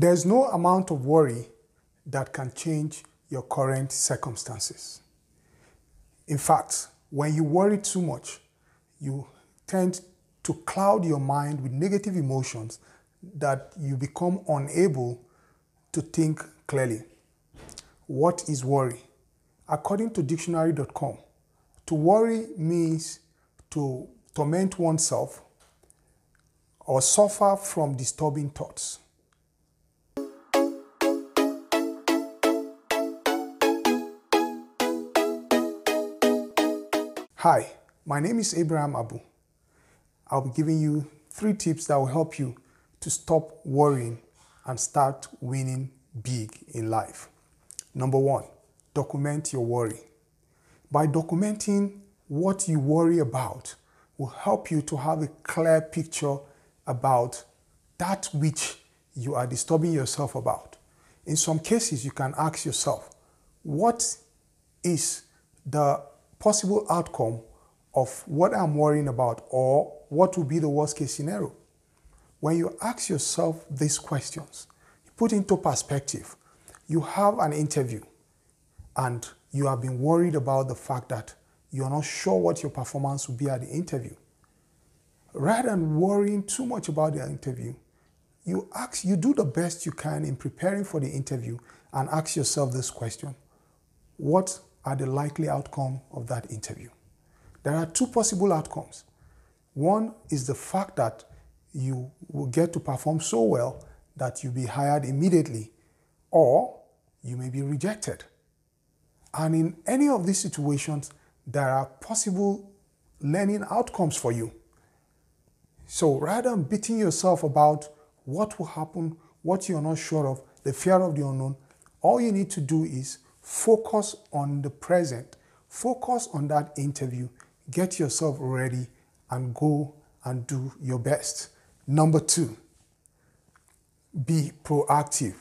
There's no amount of worry that can change your current circumstances. In fact, when you worry too much, you tend to cloud your mind with negative emotions that you become unable to think clearly. What is worry? According to dictionary.com, to worry means to torment oneself or suffer from disturbing thoughts. Hi, my name is Abraham Abu. I'll be giving you three tips that will help you to stop worrying and start winning big in life. Number one, document your worry. By documenting what you worry about will help you to have a clear picture about that which you are disturbing yourself about. In some cases, you can ask yourself, what is the possible outcome of what I'm worrying about, or what will be the worst case scenario? When you ask yourself these questions, you put into perspective, you have an interview and you have been worried about the fact that you're not sure what your performance will be at the interview. Rather than worrying too much about the interview, you ask you do the best you can in preparing for the interview and ask yourself this question. What are the likely outcome of that interview? There are two possible outcomes. One is the fact that you will get to perform so well that you'll be hired immediately, or you may be rejected. And in any of these situations, there are possible learning outcomes for you. So rather than beating yourself about what will happen, what you're not sure of, the fear of the unknown, all you need to do is focus on the present, focus on that interview, get yourself ready, and go and do your best. Number two, be proactive.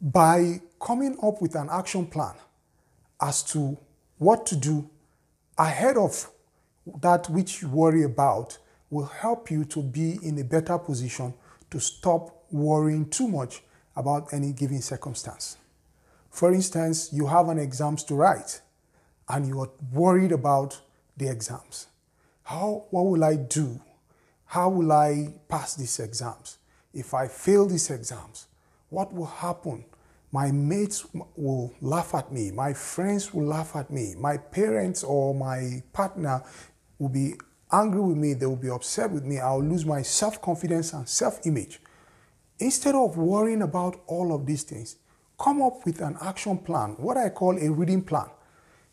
By coming up with an action plan as to what to do ahead of that which you worry about will help you to be in a better position to stop worrying too much about any given circumstance. For instance, you have an exams to write and you are worried about the exams. How, what will I do? How will I pass these exams? If I fail these exams, what will happen? My mates will laugh at me. My friends will laugh at me. My parents or my partner will be angry with me. They will be upset with me. I'll lose my self confidence and self image. Instead of worrying about all of these things, come up with an action plan, what I call a reading plan.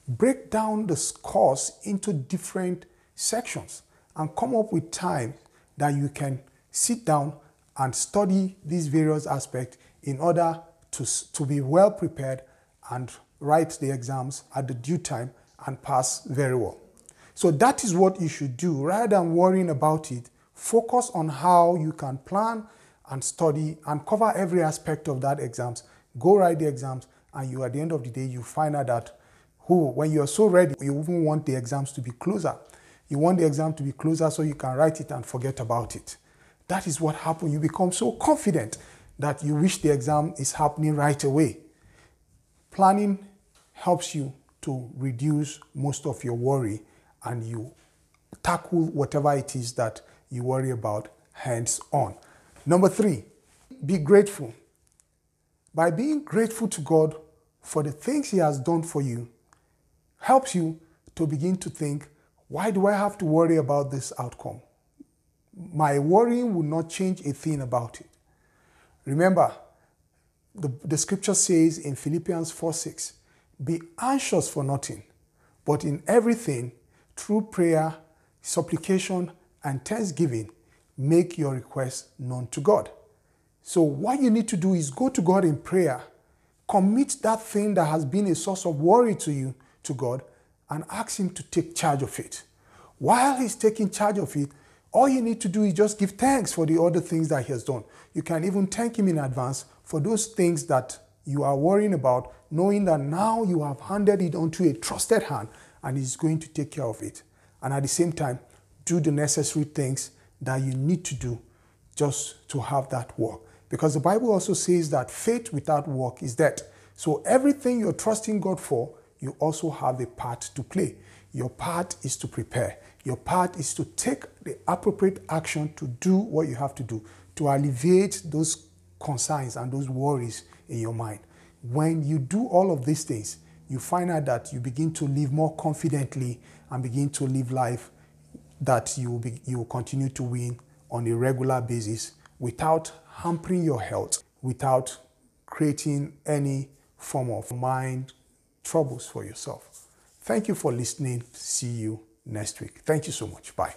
Break down the course into different sections and come up with time that you can sit down and study these various aspects in order to, to be well prepared and write the exams at the due time and pass very well. So that is what you should do. Rather than worrying about it, focus on how you can plan and study and cover every aspect of that exams. Go write the exams and you at the end of the day you find out that who when you're so ready, you even want the exams to be closer. You want the exam to be closer so you can write it and forget about it. That is what happens. You become so confident that you wish the exam is happening right away. Planning helps you to reduce most of your worry and you tackle whatever it is that you worry about hands on. Number three, be grateful. By being grateful to God for the things He has done for you, helps you to begin to think, why do I have to worry about this outcome? My worrying will not change a thing about it. Remember, the, the scripture says in Philippians 4 6, be anxious for nothing, but in everything, through prayer, supplication, and thanksgiving, make your requests known to God. So, what you need to do is go to God in prayer, commit that thing that has been a source of worry to you to God, and ask Him to take charge of it. While He's taking charge of it, all you need to do is just give thanks for the other things that He has done. You can even thank Him in advance for those things that you are worrying about, knowing that now you have handed it onto a trusted hand and He's going to take care of it. And at the same time, do the necessary things that you need to do just to have that work. Because the Bible also says that faith without work is dead. So everything you're trusting God for, you also have a part to play. Your part is to prepare. Your part is to take the appropriate action to do what you have to do to alleviate those concerns and those worries in your mind. When you do all of these things, you find out that you begin to live more confidently and begin to live life that you will, be, you will continue to win on a regular basis without hampering your health, without creating any form of mind troubles for yourself. Thank you for listening. See you next week. Thank you so much. Bye.